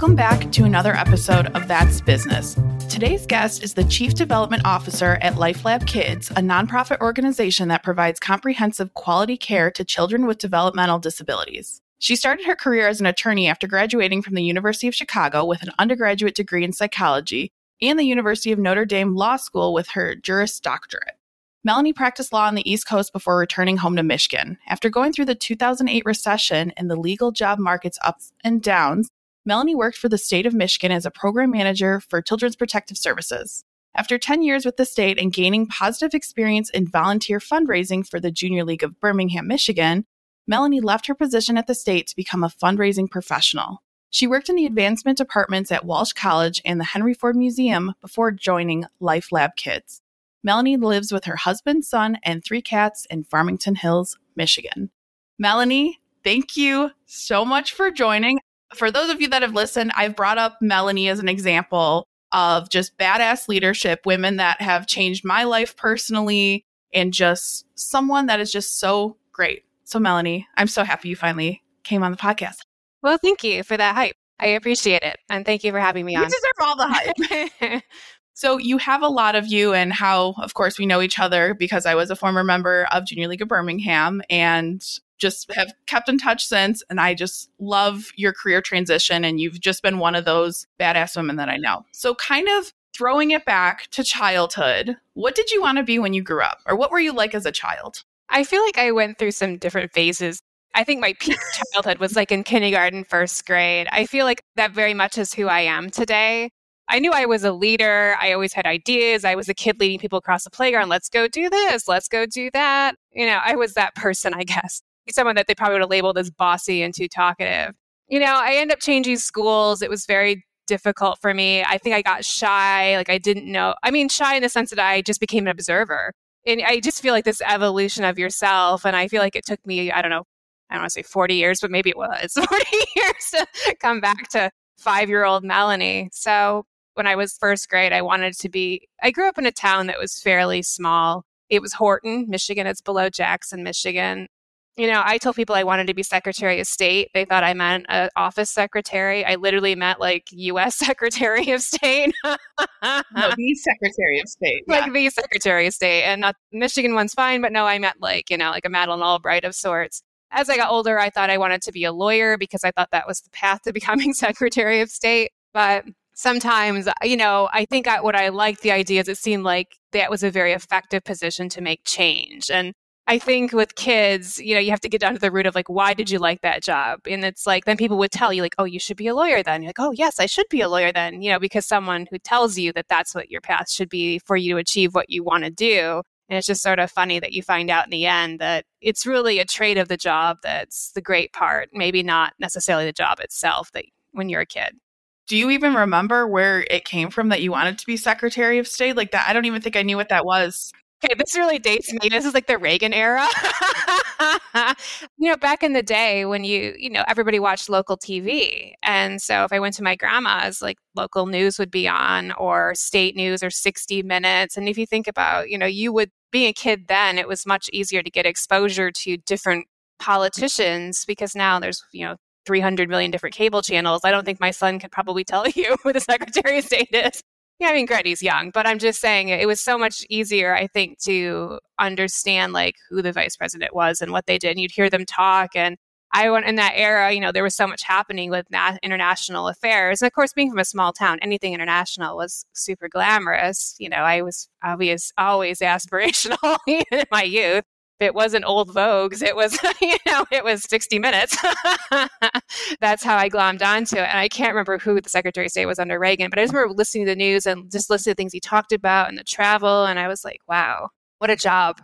Welcome back to another episode of That's Business. Today's guest is the Chief Development Officer at LifeLab Kids, a nonprofit organization that provides comprehensive quality care to children with developmental disabilities. She started her career as an attorney after graduating from the University of Chicago with an undergraduate degree in psychology and the University of Notre Dame Law School with her Juris Doctorate. Melanie practiced law on the East Coast before returning home to Michigan. After going through the 2008 recession and the legal job market's ups and downs, Melanie worked for the state of Michigan as a program manager for Children's Protective Services. After 10 years with the state and gaining positive experience in volunteer fundraising for the Junior League of Birmingham, Michigan, Melanie left her position at the state to become a fundraising professional. She worked in the advancement departments at Walsh College and the Henry Ford Museum before joining Life Lab Kids. Melanie lives with her husband, son, and three cats in Farmington Hills, Michigan. Melanie, thank you so much for joining. For those of you that have listened, I've brought up Melanie as an example of just badass leadership, women that have changed my life personally, and just someone that is just so great. So, Melanie, I'm so happy you finally came on the podcast. Well, thank you for that hype. I appreciate it. And thank you for having me you on. You deserve all the hype. So you have a lot of you and how, of course, we know each other because I was a former member of Junior League of Birmingham and just have kept in touch since. And I just love your career transition. And you've just been one of those badass women that I know. So, kind of throwing it back to childhood, what did you want to be when you grew up? Or what were you like as a child? I feel like I went through some different phases. I think my peak childhood was like in kindergarten, first grade. I feel like that very much is who I am today. I knew I was a leader. I always had ideas. I was a kid leading people across the playground. Let's go do this. Let's go do that. You know, I was that person, I guess. Someone that they probably would have labeled as bossy and too talkative. You know, I ended up changing schools. It was very difficult for me. I think I got shy. Like I didn't know. I mean, shy in the sense that I just became an observer. And I just feel like this evolution of yourself. And I feel like it took me, I don't know, I don't want to say 40 years, but maybe it was 40 years to come back to five year old Melanie. So when I was first grade, I wanted to be, I grew up in a town that was fairly small. It was Horton, Michigan. It's below Jackson, Michigan. You know, I told people I wanted to be Secretary of State. They thought I meant an office secretary. I literally meant like U.S. Secretary of State. no, the Secretary of State. Like the Secretary of State. And not, Michigan one's fine, but no, I meant like, you know, like a Madeleine Albright of sorts. As I got older, I thought I wanted to be a lawyer because I thought that was the path to becoming Secretary of State. But sometimes, you know, I think I, what I liked the idea is it seemed like that was a very effective position to make change. And I think with kids, you know, you have to get down to the root of like, why did you like that job? And it's like, then people would tell you, like, oh, you should be a lawyer then. You're like, oh, yes, I should be a lawyer then, you know, because someone who tells you that that's what your path should be for you to achieve what you want to do. And it's just sort of funny that you find out in the end that it's really a trait of the job that's the great part, maybe not necessarily the job itself that when you're a kid do you even remember where it came from that you wanted to be Secretary of State? Like that, I don't even think I knew what that was. Okay, this really dates me. This is like the Reagan era. you know, back in the day when you, you know, everybody watched local TV. And so if I went to my grandma's, like local news would be on or state news or 60 minutes. And if you think about, you know, you would, being a kid then, it was much easier to get exposure to different politicians because now there's, you know, 300 million different cable channels. I don't think my son could probably tell you who the Secretary of State is. Yeah, I mean, Gret, he's young, but I'm just saying it was so much easier, I think, to understand like who the vice president was and what they did. And you'd hear them talk. And I went in that era, you know, there was so much happening with na- international affairs. And of course, being from a small town, anything international was super glamorous. You know, I was obvious, always aspirational in my youth it wasn't old Vogues. It was, you know, it was 60 minutes. That's how I glommed onto it. And I can't remember who the Secretary of State was under Reagan, but I just remember listening to the news and just listening to things he talked about and the travel. And I was like, wow, what a job.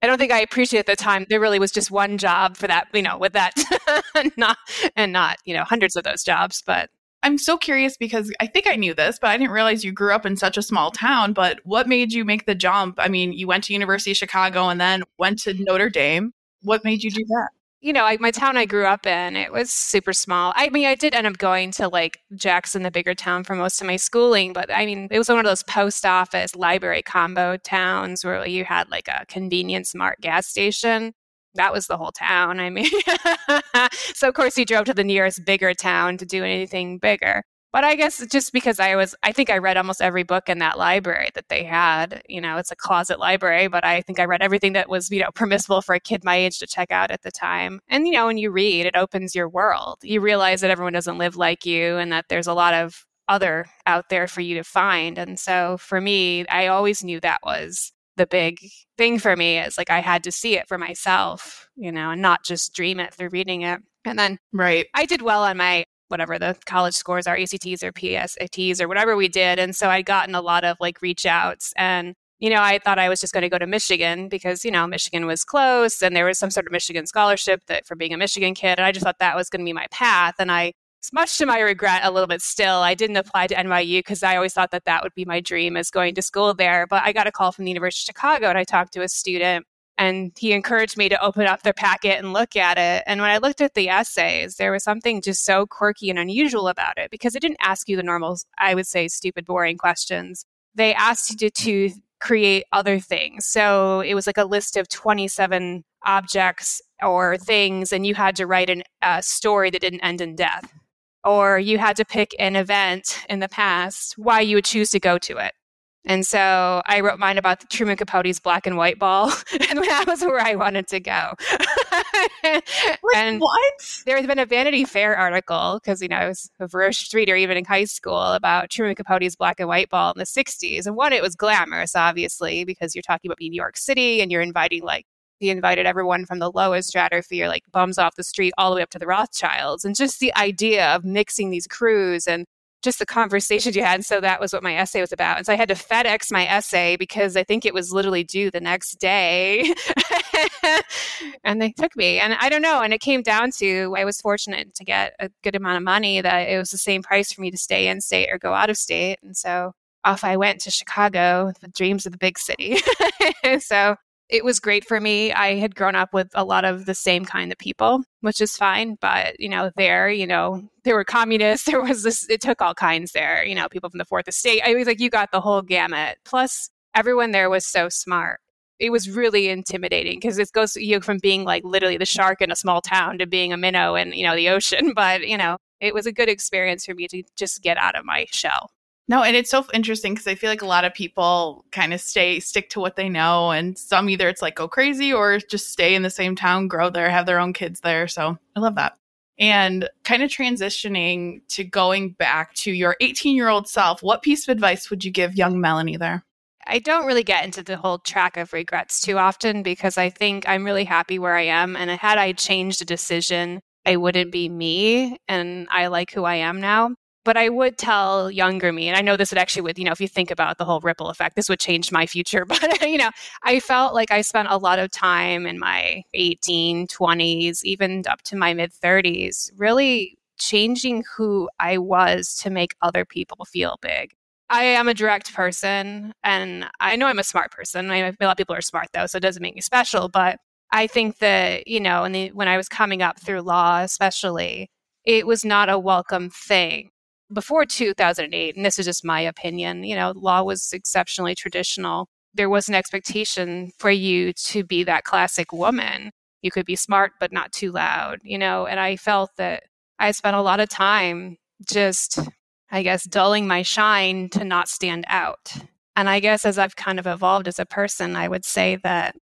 I don't think I appreciated at the time there really was just one job for that, you know, with that, not and not, you know, hundreds of those jobs, but I'm so curious because I think I knew this, but I didn't realize you grew up in such a small town. But what made you make the jump? I mean, you went to University of Chicago and then went to Notre Dame. What made you do that? You know, like my town I grew up in, it was super small. I mean, I did end up going to like Jackson, the bigger town, for most of my schooling. But I mean, it was one of those post office library combo towns where you had like a convenience mart gas station that was the whole town. I mean, so of course he drove to the nearest bigger town to do anything bigger. But I guess just because I was, I think I read almost every book in that library that they had. You know, it's a closet library, but I think I read everything that was, you know, permissible for a kid my age to check out at the time. And, you know, when you read, it opens your world. You realize that everyone doesn't live like you and that there's a lot of other out there for you to find. And so for me, I always knew that was the big thing for me is like I had to see it for myself, you know, and not just dream it through reading it. And then right. I did well on my whatever the college scores are, ACTs or PSATs or whatever we did. And so I'd gotten a lot of like reach outs and you know, I thought I was just going to go to Michigan because, you know, Michigan was close and there was some sort of Michigan scholarship that for being a Michigan kid. And I just thought that was going to be my path. And I, much to my regret, a little bit still, I didn't apply to NYU because I always thought that that would be my dream is going to school there. But I got a call from the University of Chicago and I talked to a student and he encouraged me to open up their packet and look at it. And when I looked at the essays, there was something just so quirky and unusual about it because it didn't ask you the normal, I would say, stupid, boring questions. They asked you to create other things. So it was like a list of 27 objects or things, and you had to write a uh, story that didn't end in death. Or you had to pick an event in the past, why you would choose to go to it. And so I wrote mine about the Truman Capote's black and white ball, and that was where I wanted to go. and what? There has been a Vanity Fair article because you know I was a ferocious reader even in high school about Truman Capote's black and white ball in the '60s. And one, it was glamorous, obviously, because you're talking about New York City and you're inviting like he invited everyone from the lowest stratosphere, like bums off the street, all the way up to the Rothschilds. And just the idea of mixing these crews and just the conversations you had. And so that was what my essay was about. And so I had to FedEx my essay because I think it was literally due the next day. and they took me. And I don't know. And it came down to I was fortunate to get a good amount of money that it was the same price for me to stay in state or go out of state. And so off I went to Chicago, the dreams of the big city. so it was great for me. I had grown up with a lot of the same kind of people, which is fine. But, you know, there, you know, there were communists. There was this, it took all kinds there, you know, people from the fourth estate. I was like, you got the whole gamut. Plus, everyone there was so smart. It was really intimidating because it goes you know, from being like literally the shark in a small town to being a minnow in, you know, the ocean. But, you know, it was a good experience for me to just get out of my shell. No, and it's so interesting because I feel like a lot of people kind of stay stick to what they know, and some either it's like go crazy or just stay in the same town, grow there, have their own kids there. So I love that. And kind of transitioning to going back to your 18 year old self, what piece of advice would you give young Melanie there? I don't really get into the whole track of regrets too often because I think I'm really happy where I am. And had I changed a decision, I wouldn't be me. And I like who I am now. But I would tell younger me, and I know this would actually would, you know, if you think about the whole ripple effect, this would change my future. But, you know, I felt like I spent a lot of time in my 18, 20s, even up to my mid 30s, really changing who I was to make other people feel big. I am a direct person and I know I'm a smart person. A lot of people are smart though, so it doesn't make me special. But I think that, you know, the, when I was coming up through law, especially, it was not a welcome thing before 2008, and this is just my opinion, you know, law was exceptionally traditional. There was an expectation for you to be that classic woman. You could be smart, but not too loud, you know, and I felt that I spent a lot of time just, I guess, dulling my shine to not stand out. And I guess as I've kind of evolved as a person, I would say that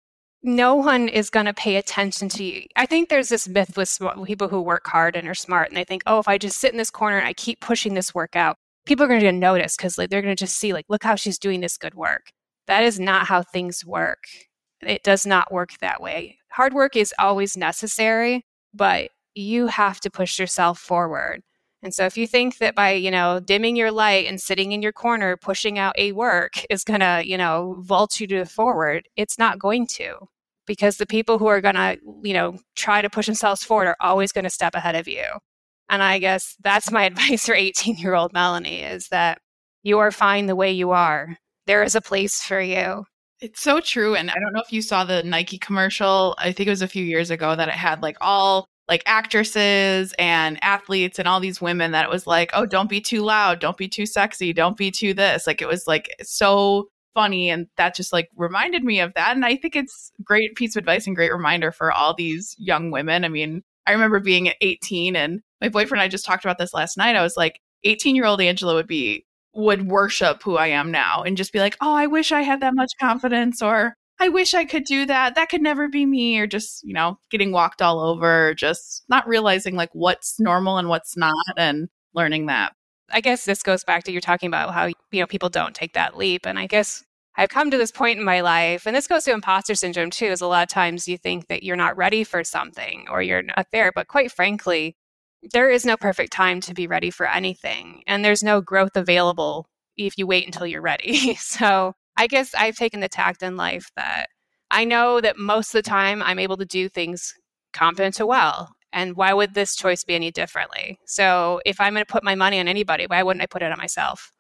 no one is going to pay attention to you. I think there's this myth with people who work hard and are smart, and they think, oh, if I just sit in this corner and I keep pushing this work out, people are going to notice because like, they're going to just see, like, look how she's doing this good work. That is not how things work. It does not work that way. Hard work is always necessary, but you have to push yourself forward. And so if you think that by, you know, dimming your light and sitting in your corner pushing out a work is going to, you know, vault you to the forward, it's not going to because the people who are going to, you know, try to push themselves forward are always going to step ahead of you. And I guess that's my advice for 18 year old Melanie is that you are fine the way you are. There is a place for you. It's so true. And I don't know if you saw the Nike commercial. I think it was a few years ago that it had like all like actresses and athletes and all these women that it was like, oh, don't be too loud, don't be too sexy, don't be too this. Like it was like so funny and that just like reminded me of that and i think it's great piece of advice and great reminder for all these young women i mean i remember being 18 and my boyfriend and i just talked about this last night i was like 18 year old Angela would be, would worship who I am now and just be like, oh, I wish I had that much confidence or I wish I could do that. That could never be me. Or just, you know, getting walked all over, just not realizing like what's normal and what's not and learning that. I guess this goes back to you're talking about how, you know, people don't take that leap. And I guess I've come to this point in my life, and this goes to imposter syndrome too, is a lot of times you think that you're not ready for something or you're not there. But quite frankly, there is no perfect time to be ready for anything. And there's no growth available if you wait until you're ready. so I guess I've taken the tact in life that I know that most of the time I'm able to do things competent to well. And why would this choice be any differently? So if I'm going to put my money on anybody, why wouldn't I put it on myself?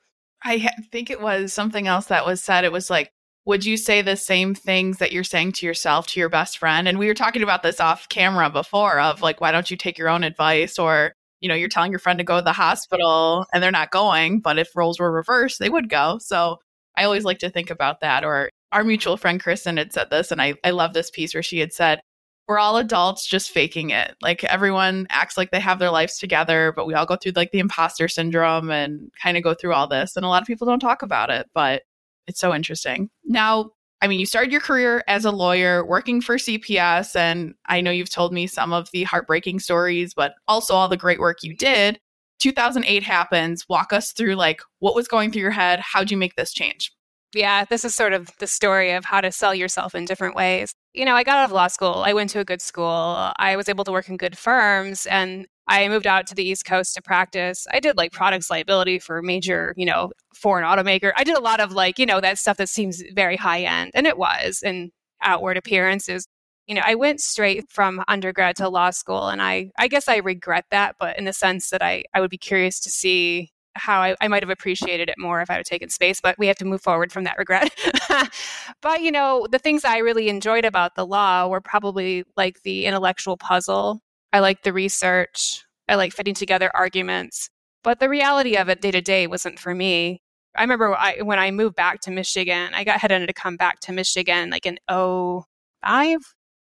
I think it was something else that was said. It was like, would you say the same things that you're saying to yourself to your best friend? And we were talking about this off camera before of like, why don't you take your own advice? Or, you know, you're telling your friend to go to the hospital and they're not going, but if roles were reversed, they would go. So I always like to think about that. Or our mutual friend Kristen had said this, and I, I love this piece where she had said, we're all adults just faking it. Like everyone acts like they have their lives together, but we all go through like the imposter syndrome and kind of go through all this. And a lot of people don't talk about it, but it's so interesting. Now, I mean, you started your career as a lawyer working for CPS, and I know you've told me some of the heartbreaking stories, but also all the great work you did. 2008 happens. Walk us through like what was going through your head. How'd you make this change? Yeah, this is sort of the story of how to sell yourself in different ways. You know, I got out of law school. I went to a good school. I was able to work in good firms and I moved out to the East Coast to practice. I did like products liability for major, you know, foreign automaker. I did a lot of like, you know, that stuff that seems very high end and it was and outward appearances. You know, I went straight from undergrad to law school and I I guess I regret that, but in the sense that I I would be curious to see how I, I might have appreciated it more if I had taken space, but we have to move forward from that regret. but, you know, the things I really enjoyed about the law were probably like the intellectual puzzle. I like the research. I like fitting together arguments. But the reality of it day to day wasn't for me. I remember I, when I moved back to Michigan, I got headed to come back to Michigan like in 05.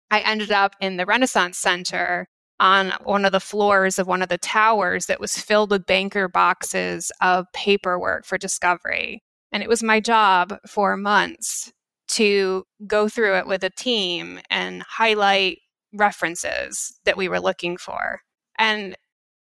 I ended up in the Renaissance Center on one of the floors of one of the towers that was filled with banker boxes of paperwork for discovery. And it was my job for months to go through it with a team and highlight references that we were looking for. And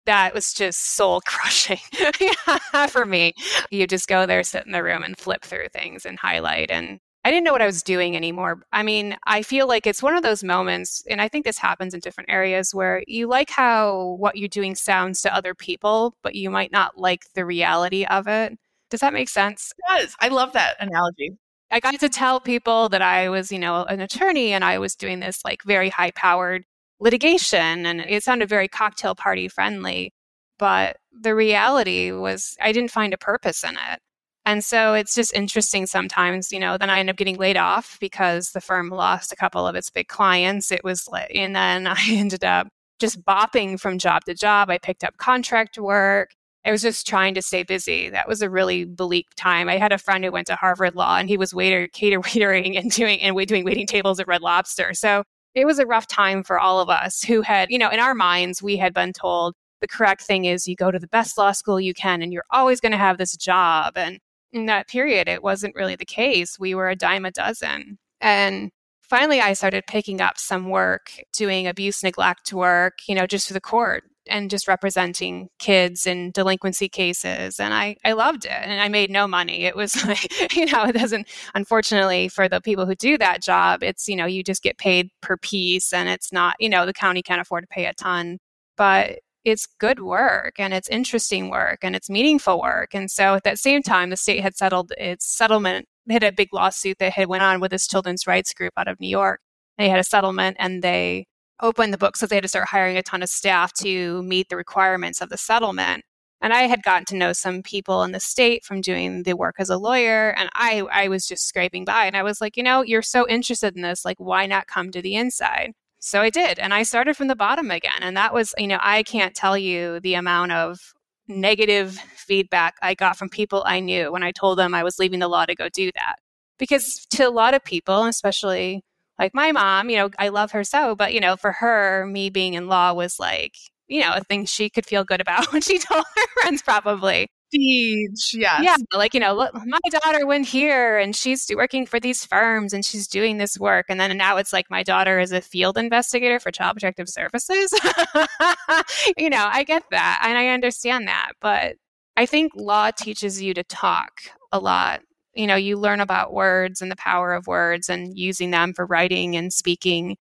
that was just soul crushing for me. You just go there, sit in the room, and flip through things and highlight. And I didn't know what I was doing anymore. I mean, I feel like it's one of those moments, and I think this happens in different areas where you like how what you're doing sounds to other people, but you might not like the reality of it. Does that make sense? It does. I love that analogy. I got to tell people that I was, you know, an attorney and I was doing this like very high powered litigation and it sounded very cocktail party friendly. But the reality was I didn't find a purpose in it. And so it's just interesting sometimes, you know, then I end up getting laid off because the firm lost a couple of its big clients. It was and then I ended up just bopping from job to job. I picked up contract work. I was just trying to stay busy. That was a really bleak time. I had a friend who went to Harvard Law and he was waiter, cater waitering and doing and doing waiting tables at Red Lobster. So it was a rough time for all of us who had, you know, in our minds, we had been told the correct thing is you go to the best law school you can and you're always going to have this job. And in that period, it wasn't really the case. We were a dime a dozen. And finally, I started picking up some work, doing abuse neglect work, you know, just for the court and just representing kids in delinquency cases. And I, I loved it. And I made no money. It was like, you know, it doesn't, unfortunately, for the people who do that job, it's, you know, you just get paid per piece and it's not, you know, the county can't afford to pay a ton. But it's good work and it's interesting work and it's meaningful work. And so at that same time, the state had settled its settlement, had a big lawsuit that had went on with this children's rights group out of New York. They had a settlement and they opened the books so they had to start hiring a ton of staff to meet the requirements of the settlement. And I had gotten to know some people in the state from doing the work as a lawyer. And I, I was just scraping by. And I was like, you know, you're so interested in this. Like, why not come to the inside? So I did. And I started from the bottom again. And that was, you know, I can't tell you the amount of negative feedback I got from people I knew when I told them I was leaving the law to go do that. Because to a lot of people, especially like my mom, you know, I love her so, but, you know, for her, me being in law was like, you know, a thing she could feel good about when she told her friends, probably. Prestige, yes. Yeah, like, you know, look, my daughter went here and she's working for these firms and she's doing this work. And then now it's like my daughter is a field investigator for Child Protective Services. you know, I get that and I understand that. But I think law teaches you to talk a lot. You know, you learn about words and the power of words and using them for writing and speaking.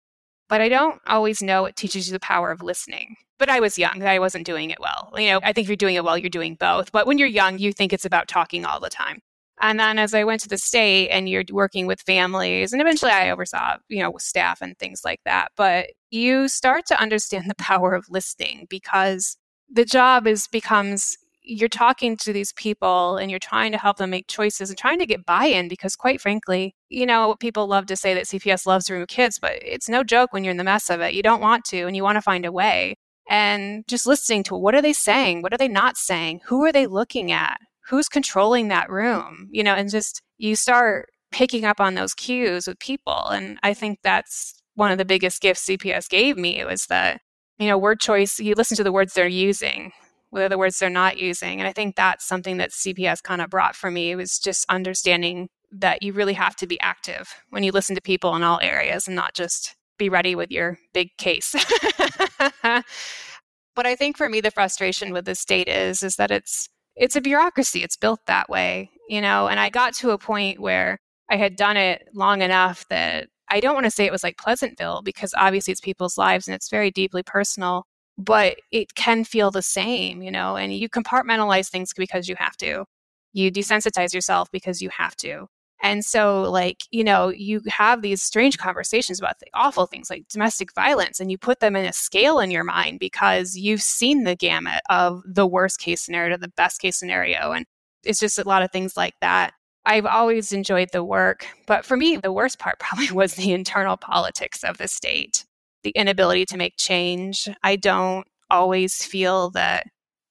But I don't always know it teaches you the power of listening but I was young. I wasn't doing it well. You know, I think if you're doing it well, you're doing both. But when you're young, you think it's about talking all the time. And then as I went to the state and you're working with families, and eventually I oversaw, you know, staff and things like that. But you start to understand the power of listening because the job is becomes you're talking to these people and you're trying to help them make choices and trying to get buy-in because quite frankly you know people love to say that cps loves to remove kids but it's no joke when you're in the mess of it you don't want to and you want to find a way and just listening to what are they saying? What are they not saying? Who are they looking at? Who's controlling that room? You know, and just you start picking up on those cues with people. And I think that's one of the biggest gifts CPS gave me was that, you know, word choice, you listen to the words they're using, what are the words they're not using. And I think that's something that CPS kind of brought for me It was just understanding that you really have to be active when you listen to people in all areas and not just be ready with your big case. but I think for me the frustration with the state is is that it's it's a bureaucracy. It's built that way, you know, and I got to a point where I had done it long enough that I don't want to say it was like Pleasantville because obviously it's people's lives and it's very deeply personal, but it can feel the same, you know, and you compartmentalize things because you have to. You desensitize yourself because you have to. And so, like, you know, you have these strange conversations about the awful things like domestic violence, and you put them in a scale in your mind because you've seen the gamut of the worst case scenario to the best case scenario. And it's just a lot of things like that. I've always enjoyed the work, but for me, the worst part probably was the internal politics of the state, the inability to make change. I don't always feel that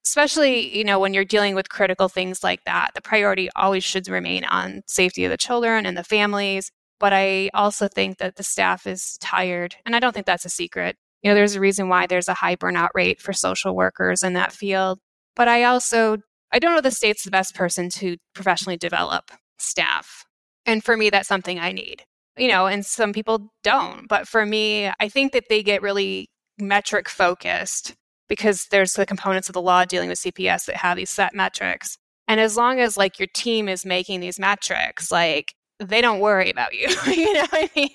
especially you know when you're dealing with critical things like that the priority always should remain on safety of the children and the families but i also think that the staff is tired and i don't think that's a secret. You know there's a reason why there's a high burnout rate for social workers in that field but i also i don't know the state's the best person to professionally develop staff and for me that's something i need you know and some people don't but for me i think that they get really metric focused because there's the components of the law dealing with CPS that have these set metrics. And as long as like your team is making these metrics, like they don't worry about you. you know what I mean?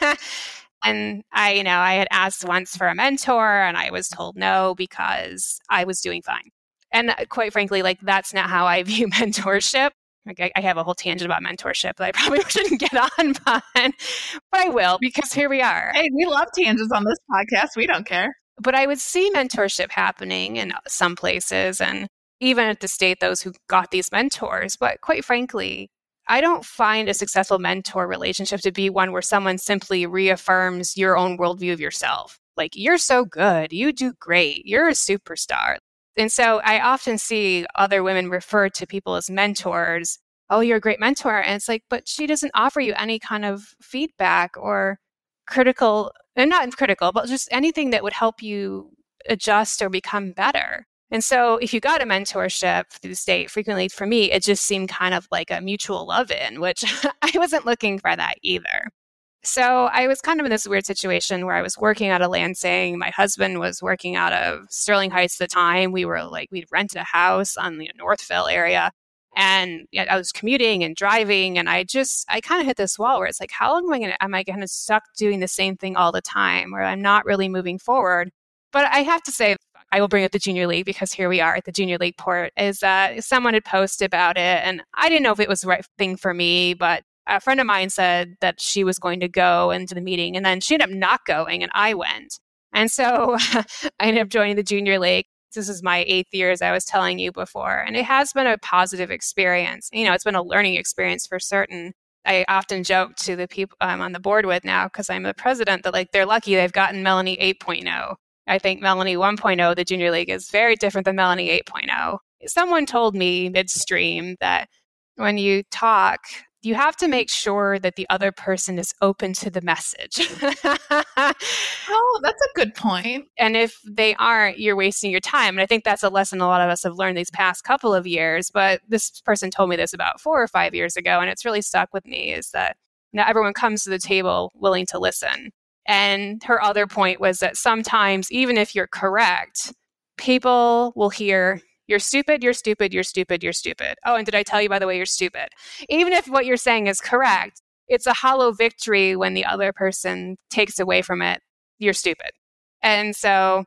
and I, you know, I had asked once for a mentor and I was told no because I was doing fine. And uh, quite frankly, like that's not how I view mentorship. Like I, I have a whole tangent about mentorship that I probably shouldn't get on, but, but I will because here we are. Hey, we love tangents on this podcast. We don't care. But I would see mentorship happening in some places and even at the state, those who got these mentors. But quite frankly, I don't find a successful mentor relationship to be one where someone simply reaffirms your own worldview of yourself. Like, you're so good, you do great, you're a superstar. And so I often see other women refer to people as mentors. Oh, you're a great mentor. And it's like, but she doesn't offer you any kind of feedback or critical and not critical, but just anything that would help you adjust or become better. And so if you got a mentorship through the state, frequently for me, it just seemed kind of like a mutual love in, which I wasn't looking for that either. So I was kind of in this weird situation where I was working out of Lansing. My husband was working out of Sterling Heights at the time. We were like, we'd rented a house on the Northville area and I was commuting and driving, and I just I kind of hit this wall where it's like, how long am I gonna am I gonna stuck doing the same thing all the time, where I'm not really moving forward? But I have to say, I will bring up the junior league because here we are at the junior league port. Is that someone had posted about it, and I didn't know if it was the right thing for me, but a friend of mine said that she was going to go into the meeting, and then she ended up not going, and I went. And so I ended up joining the junior league. This is my eighth year, as I was telling you before. And it has been a positive experience. You know, it's been a learning experience for certain. I often joke to the people I'm um, on the board with now because I'm the president that like they're lucky they've gotten Melanie 8.0. I think Melanie 1.0, the junior league, is very different than Melanie 8.0. Someone told me midstream that when you talk you have to make sure that the other person is open to the message. oh, that's a good point. And if they aren't, you're wasting your time. And I think that's a lesson a lot of us have learned these past couple of years. But this person told me this about four or five years ago, and it's really stuck with me is that not everyone comes to the table willing to listen. And her other point was that sometimes, even if you're correct, people will hear you're stupid, you're stupid, you're stupid, you're stupid. Oh, and did I tell you, by the way, you're stupid? Even if what you're saying is correct, it's a hollow victory when the other person takes away from it, you're stupid. And so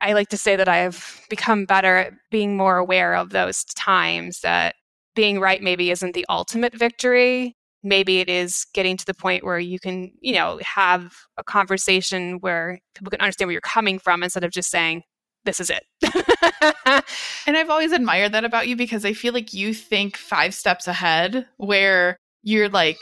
I like to say that I've become better at being more aware of those times that being right maybe isn't the ultimate victory. Maybe it is getting to the point where you can, you know, have a conversation where people can understand where you're coming from instead of just saying, this is it. and I've always admired that about you because I feel like you think five steps ahead where you're like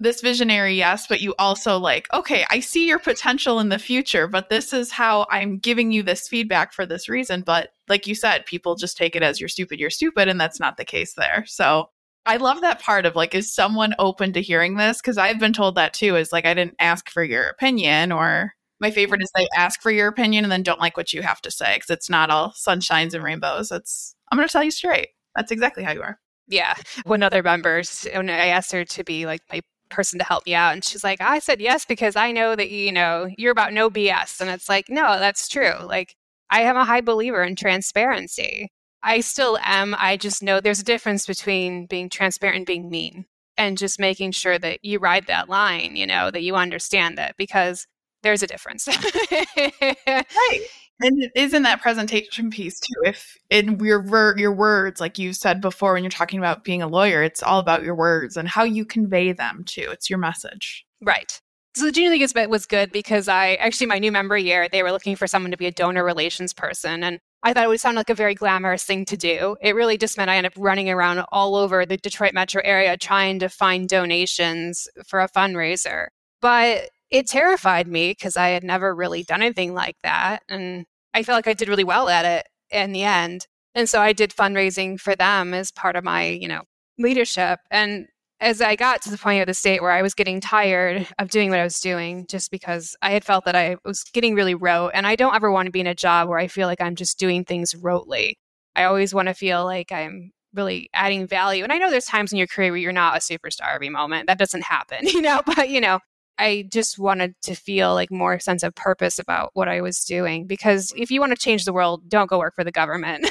this visionary, yes, but you also like, okay, I see your potential in the future, but this is how I'm giving you this feedback for this reason. But like you said, people just take it as you're stupid, you're stupid, and that's not the case there. So I love that part of like, is someone open to hearing this? Because I've been told that too, is like, I didn't ask for your opinion or my favorite is they ask for your opinion and then don't like what you have to say because it's not all sunshines and rainbows. It's I'm going to tell you straight. That's exactly how you are. Yeah. One other member, when I asked her to be like my person to help me out, and she's like, I said yes because I know that you know you're about no BS, and it's like, no, that's true. Like I am a high believer in transparency. I still am. I just know there's a difference between being transparent and being mean and just making sure that you ride that line, you know, that you understand it because there's a difference. right. And it is in that presentation piece too. If in your ver- your words, like you said before, when you're talking about being a lawyer, it's all about your words and how you convey them too. It's your message. Right. So the Junior League was good because I actually my new member year they were looking for someone to be a donor relations person, and I thought it would sound like a very glamorous thing to do. It really just meant I ended up running around all over the Detroit metro area trying to find donations for a fundraiser. But it terrified me because I had never really done anything like that. And I felt like I did really well at it in the end. And so I did fundraising for them as part of my, you know, leadership. And as I got to the point of the state where I was getting tired of doing what I was doing, just because I had felt that I was getting really rote. And I don't ever want to be in a job where I feel like I'm just doing things rotely. I always want to feel like I'm really adding value. And I know there's times in your career where you're not a superstar every moment. That doesn't happen, you know, but you know, I just wanted to feel like more sense of purpose about what I was doing. Because if you want to change the world, don't go work for the government,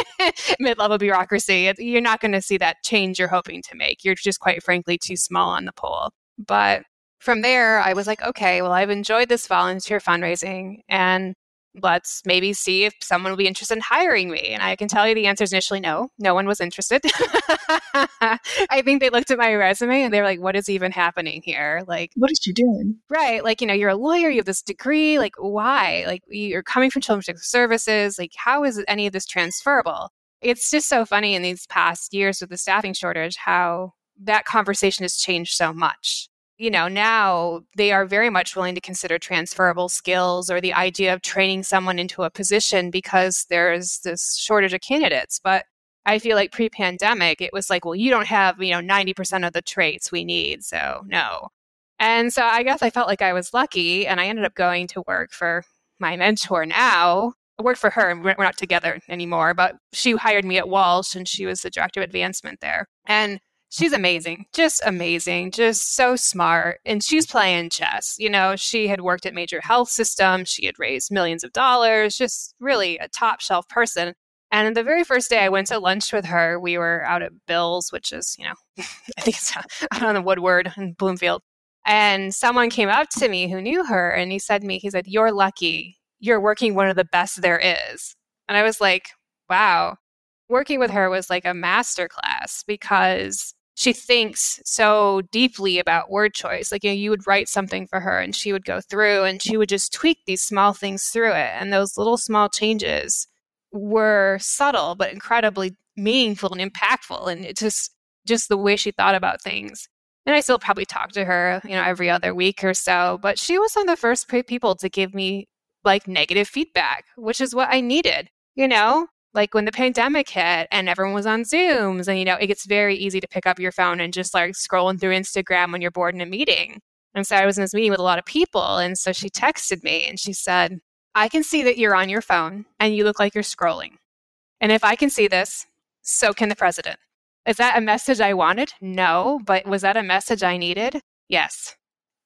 mid level bureaucracy. You're not going to see that change you're hoping to make. You're just quite frankly too small on the pole. But from there, I was like, okay, well, I've enjoyed this volunteer fundraising and let's maybe see if someone will be interested in hiring me. And I can tell you the answer is initially no. No one was interested. I think they looked at my resume and they were like, what is even happening here? Like, what is she doing? Right. Like, you know, you're a lawyer, you have this degree. Like, why? Like, you're coming from Children's Services. Like, how is any of this transferable? It's just so funny in these past years with the staffing shortage how that conversation has changed so much you know, now they are very much willing to consider transferable skills or the idea of training someone into a position because there's this shortage of candidates. But I feel like pre pandemic, it was like, well, you don't have, you know, 90% of the traits we need. So no. And so I guess I felt like I was lucky and I ended up going to work for my mentor now. I worked for her and we're not together anymore, but she hired me at Walsh and she was the director of advancement there. And she's amazing, just amazing, just so smart. And she's playing chess. You know, she had worked at major health systems, she had raised millions of dollars, just really a top shelf person. And the very first day I went to lunch with her, we were out at Bill's, which is, you know, I think it's out on the Woodward in Bloomfield. And someone came up to me who knew her and he said to me, he said, You're lucky. You're working one of the best there is. And I was like, wow. Working with her was like a master class because she thinks so deeply about word choice. Like, you know, you would write something for her and she would go through and she would just tweak these small things through it. And those little small changes were subtle, but incredibly meaningful and impactful. And it just, just the way she thought about things. And I still probably talk to her, you know, every other week or so. But she was one of the first people to give me like negative feedback, which is what I needed. You know, like when the pandemic hit and everyone was on Zooms, and you know, it gets very easy to pick up your phone and just like scrolling through Instagram when you're bored in a meeting. And so I was in this meeting with a lot of people. And so she texted me and she said, I can see that you're on your phone and you look like you're scrolling. And if I can see this, so can the president. Is that a message I wanted? No. But was that a message I needed? Yes.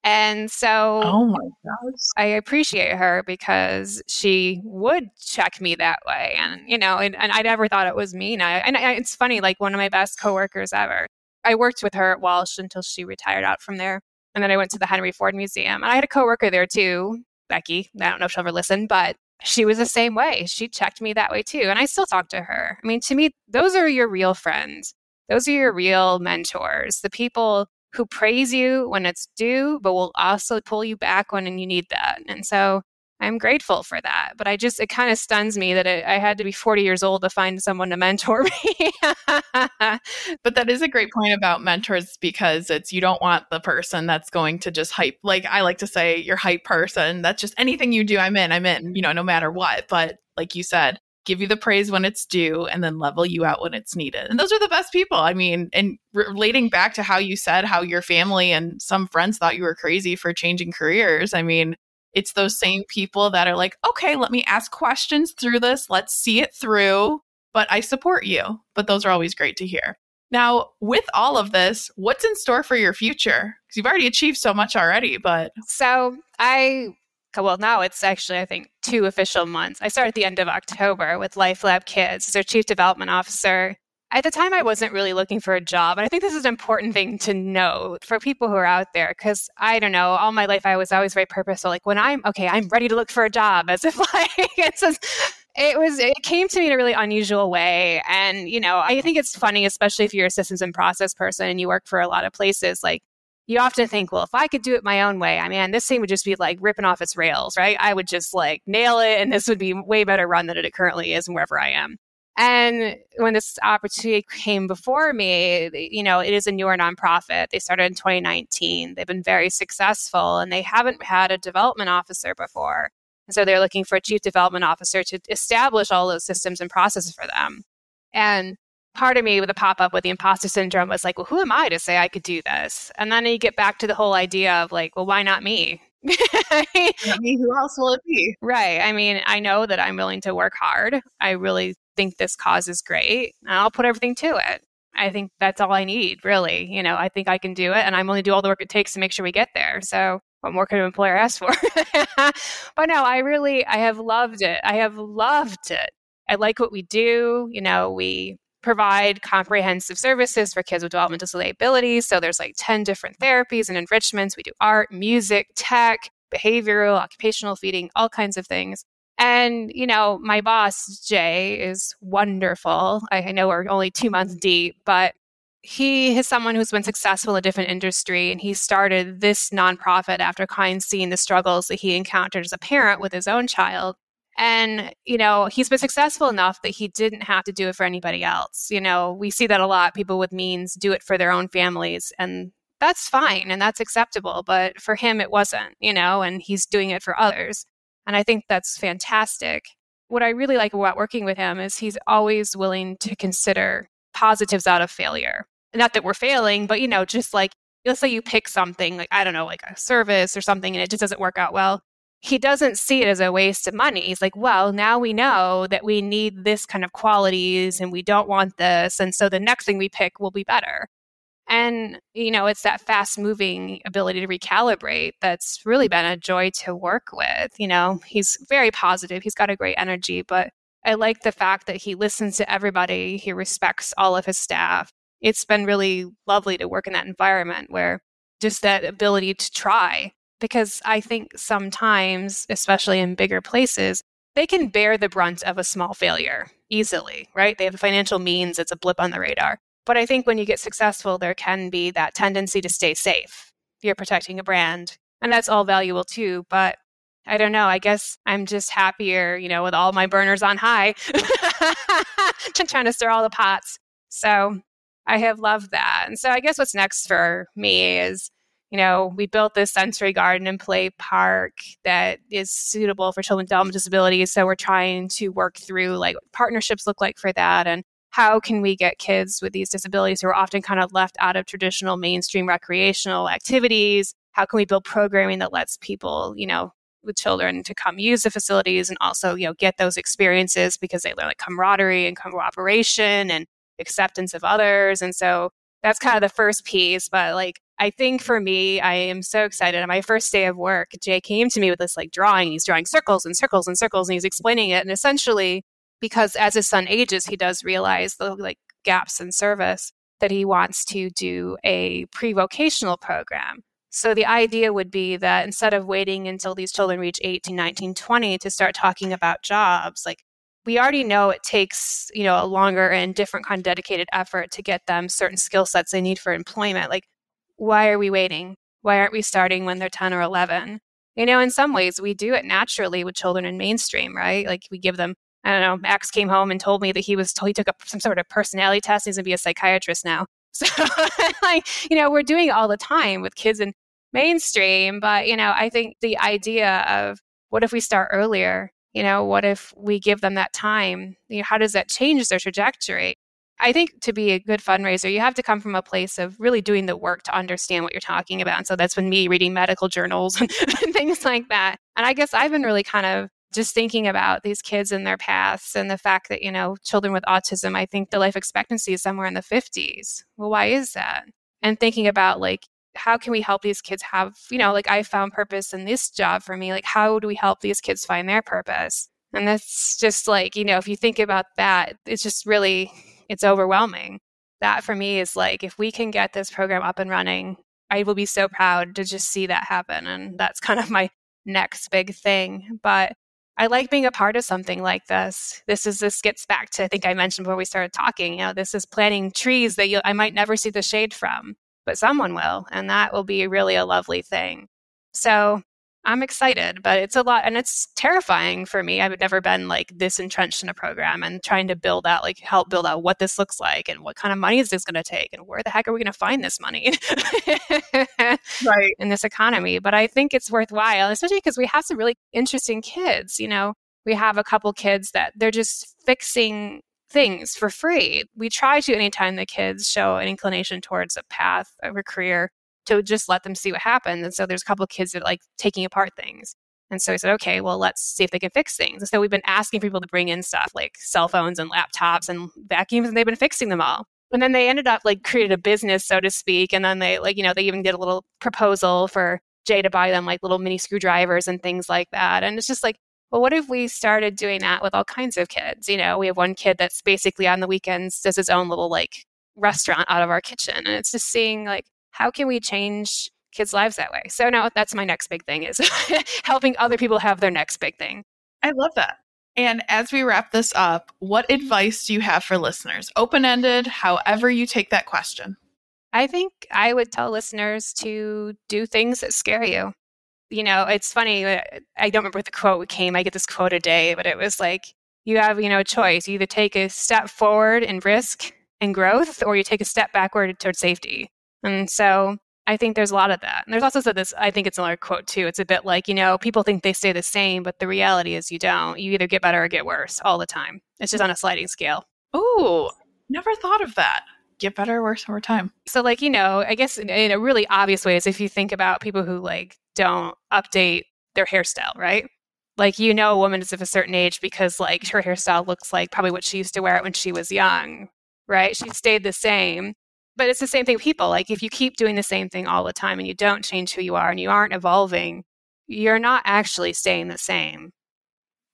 And so oh my gosh. I appreciate her because she would check me that way. And, you know, and, and I never thought it was mean. I, and I, it's funny, like one of my best coworkers ever. I worked with her at Walsh until she retired out from there. And then I went to the Henry Ford Museum. And I had a coworker there too, Becky. I don't know if she'll ever listen, but she was the same way. She checked me that way too. And I still talk to her. I mean, to me, those are your real friends. Those are your real mentors, the people who praise you when it's due, but will also pull you back when you need that. And so I'm grateful for that. But I just, it kind of stuns me that it, I had to be 40 years old to find someone to mentor me. but that is a great point about mentors because it's, you don't want the person that's going to just hype. Like I like to say, your hype person. That's just anything you do, I'm in, I'm in, you know, no matter what. But like you said, give you the praise when it's due and then level you out when it's needed. And those are the best people. I mean, and relating back to how you said how your family and some friends thought you were crazy for changing careers. I mean, it's those mm-hmm. same people that are like, okay, let me ask questions through this. Let's see it through. But I support you. But those are always great to hear. Now, with all of this, what's in store for your future? Because you've already achieved so much already, but. So I, well, now it's actually, I think, two official months. I started at the end of October with Life Lab Kids as their chief development officer. At the time, I wasn't really looking for a job. And I think this is an important thing to know for people who are out there, because I don't know, all my life I was always very purposeful. Like when I'm, okay, I'm ready to look for a job, as if like, it's just, it was it came to me in a really unusual way and you know i think it's funny especially if you're a systems and process person and you work for a lot of places like you often think well if i could do it my own way i mean this thing would just be like ripping off its rails right i would just like nail it and this would be way better run than it currently is and wherever i am and when this opportunity came before me, you know, it is a newer nonprofit. They started in 2019. They've been very successful and they haven't had a development officer before. And so they're looking for a chief development officer to establish all those systems and processes for them. And part of me with the pop up with the imposter syndrome was like, well, who am I to say I could do this? And then you get back to the whole idea of like, well, why not me? I mean, who else will it be? Right. I mean, I know that I'm willing to work hard. I really think this cause is great. I'll put everything to it. I think that's all I need, really. You know, I think I can do it and I'm willing to do all the work it takes to make sure we get there. So what more could an employer ask for? but no, I really, I have loved it. I have loved it. I like what we do. You know, we provide comprehensive services for kids with developmental disabilities. So there's like 10 different therapies and enrichments. We do art, music, tech, behavioral, occupational feeding, all kinds of things. And, you know, my boss, Jay, is wonderful. I, I know we're only two months deep, but he is someone who's been successful in a different industry and he started this nonprofit after kind of seeing the struggles that he encountered as a parent with his own child and you know he's been successful enough that he didn't have to do it for anybody else you know we see that a lot people with means do it for their own families and that's fine and that's acceptable but for him it wasn't you know and he's doing it for others and i think that's fantastic what i really like about working with him is he's always willing to consider positives out of failure not that we're failing, but you know, just like let's say you pick something like I don't know, like a service or something, and it just doesn't work out well. He doesn't see it as a waste of money. He's like, well, now we know that we need this kind of qualities and we don't want this. And so the next thing we pick will be better. And, you know, it's that fast moving ability to recalibrate that's really been a joy to work with. You know, he's very positive, he's got a great energy, but I like the fact that he listens to everybody, he respects all of his staff, it's been really lovely to work in that environment where just that ability to try. Because I think sometimes, especially in bigger places, they can bear the brunt of a small failure easily, right? They have the financial means, it's a blip on the radar. But I think when you get successful, there can be that tendency to stay safe. You're protecting a brand, and that's all valuable too. But I don't know. I guess I'm just happier, you know, with all my burners on high, trying to stir all the pots. So I have loved that. And so I guess what's next for me is, you know, we built this sensory garden and play park that is suitable for children with developmental disabilities. So we're trying to work through like partnerships look like for that and how can we get kids with these disabilities who are often kind of left out of traditional mainstream recreational activities? How can we build programming that lets people, you know, with children to come use the facilities and also, you know, get those experiences because they learn like camaraderie and cooperation and acceptance of others. And so that's kind of the first piece. But like I think for me, I am so excited. On my first day of work, Jay came to me with this like drawing. He's drawing circles and circles and circles, and he's explaining it. And essentially, because as his son ages, he does realize the like gaps in service that he wants to do a pre-vocational program. So the idea would be that instead of waiting until these children reach 18, 19, 20 to start talking about jobs, like we already know it takes, you know, a longer and different kind of dedicated effort to get them certain skill sets they need for employment. Like why are we waiting? Why aren't we starting when they're 10 or 11? You know, in some ways, we do it naturally with children in mainstream, right? Like we give them, I don't know, Max came home and told me that he was, he took a, some sort of personality test. He's going to be a psychiatrist now. So, like, you know, we're doing it all the time with kids in mainstream. But, you know, I think the idea of what if we start earlier? You know, what if we give them that time? You know, how does that change their trajectory? I think to be a good fundraiser, you have to come from a place of really doing the work to understand what you're talking about. And so that's been me reading medical journals and, things like that. And I guess I've been really kind of just thinking about these kids and their paths and the fact that, you know, children with autism, I think the life expectancy is somewhere in the 50s. Well, why is that? And thinking about like, how can we help these kids have, you know, like I found purpose in this job for me. Like, how do we help these kids find their purpose? And that's just like, you know, if you think about that, it's just really it's overwhelming. That for me is like, if we can get this program up and running, I will be so proud to just see that happen. And that's kind of my next big thing. But I like being a part of something like this. This is this gets back to I think I mentioned before we started talking. You know, this is planting trees that you I might never see the shade from, but someone will, and that will be really a lovely thing. So I'm excited, but it's a lot and it's terrifying for me. I've never been like this entrenched in a program and trying to build out, like help build out what this looks like and what kind of money is this going to take and where the heck are we going to find this money right. in this economy. But I think it's worthwhile, especially because we have some really interesting kids. You know, we have a couple kids that they're just fixing things for free. We try to anytime the kids show an inclination towards a path of a career to just let them see what happens. And so there's a couple of kids that like taking apart things. And so I said, okay, well, let's see if they can fix things. And so we've been asking people to bring in stuff like cell phones and laptops and vacuums, and they've been fixing them all. And then they ended up like created a business, so to speak. And then they like, you know, they even did a little proposal for Jay to buy them like little mini screwdrivers and things like that. And it's just like, well, what if we started doing that with all kinds of kids? You know, we have one kid that's basically on the weekends does his own little like restaurant out of our kitchen. And it's just seeing like, how can we change kids' lives that way? So now that's my next big thing is helping other people have their next big thing. I love that. And as we wrap this up, what advice do you have for listeners? Open ended, however you take that question. I think I would tell listeners to do things that scare you. You know, it's funny. Uh, I don't remember what the quote came. I get this quote a day, but it was like, you have, you know, a choice. You either take a step forward in risk and growth, or you take a step backward towards safety. And so I think there's a lot of that. And there's also said this, I think it's another quote too. It's a bit like, you know, people think they stay the same, but the reality is you don't. You either get better or get worse all the time. It's just on a sliding scale. Oh, never thought of that. Get better or worse over time. So, like, you know, I guess in, in a really obvious way is if you think about people who like don't update their hairstyle, right? Like, you know, a woman is of a certain age because like her hairstyle looks like probably what she used to wear it when she was young, right? She stayed the same but it's the same thing people. Like if you keep doing the same thing all the time and you don't change who you are and you aren't evolving, you're not actually staying the same.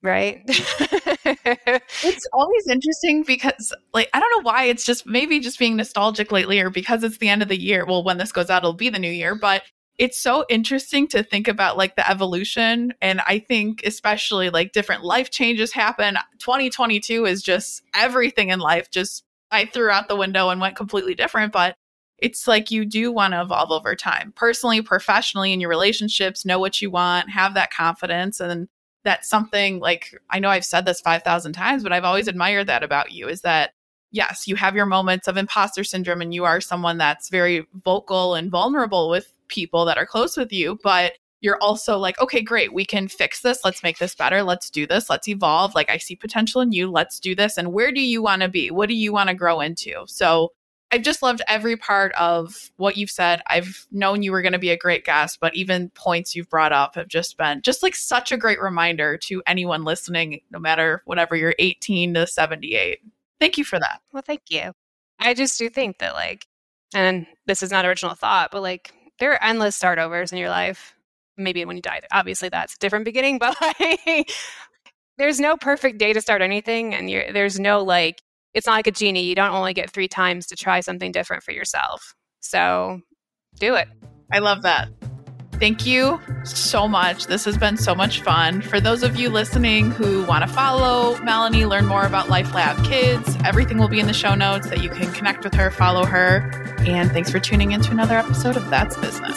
Right? it's always interesting because like I don't know why it's just maybe just being nostalgic lately or because it's the end of the year. Well, when this goes out it'll be the new year, but it's so interesting to think about like the evolution and i think especially like different life changes happen 2022 is just everything in life just I threw out the window and went completely different, but it's like you do want to evolve over time, personally, professionally, in your relationships, know what you want, have that confidence. And that's something like I know I've said this 5,000 times, but I've always admired that about you is that, yes, you have your moments of imposter syndrome and you are someone that's very vocal and vulnerable with people that are close with you, but you're also like, okay, great, we can fix this. Let's make this better. Let's do this. Let's evolve. Like, I see potential in you. Let's do this. And where do you want to be? What do you want to grow into? So, I've just loved every part of what you've said. I've known you were going to be a great guest, but even points you've brought up have just been just like such a great reminder to anyone listening, no matter whatever you're 18 to 78. Thank you for that. Well, thank you. I just do think that, like, and this is not original thought, but like, there are endless start overs in your life maybe when you die, obviously that's a different beginning, but like, there's no perfect day to start anything. And there's no like, it's not like a genie. You don't only get three times to try something different for yourself. So do it. I love that. Thank you so much. This has been so much fun. For those of you listening who want to follow Melanie, learn more about Life Lab Kids, everything will be in the show notes that you can connect with her, follow her. And thanks for tuning in to another episode of That's Business.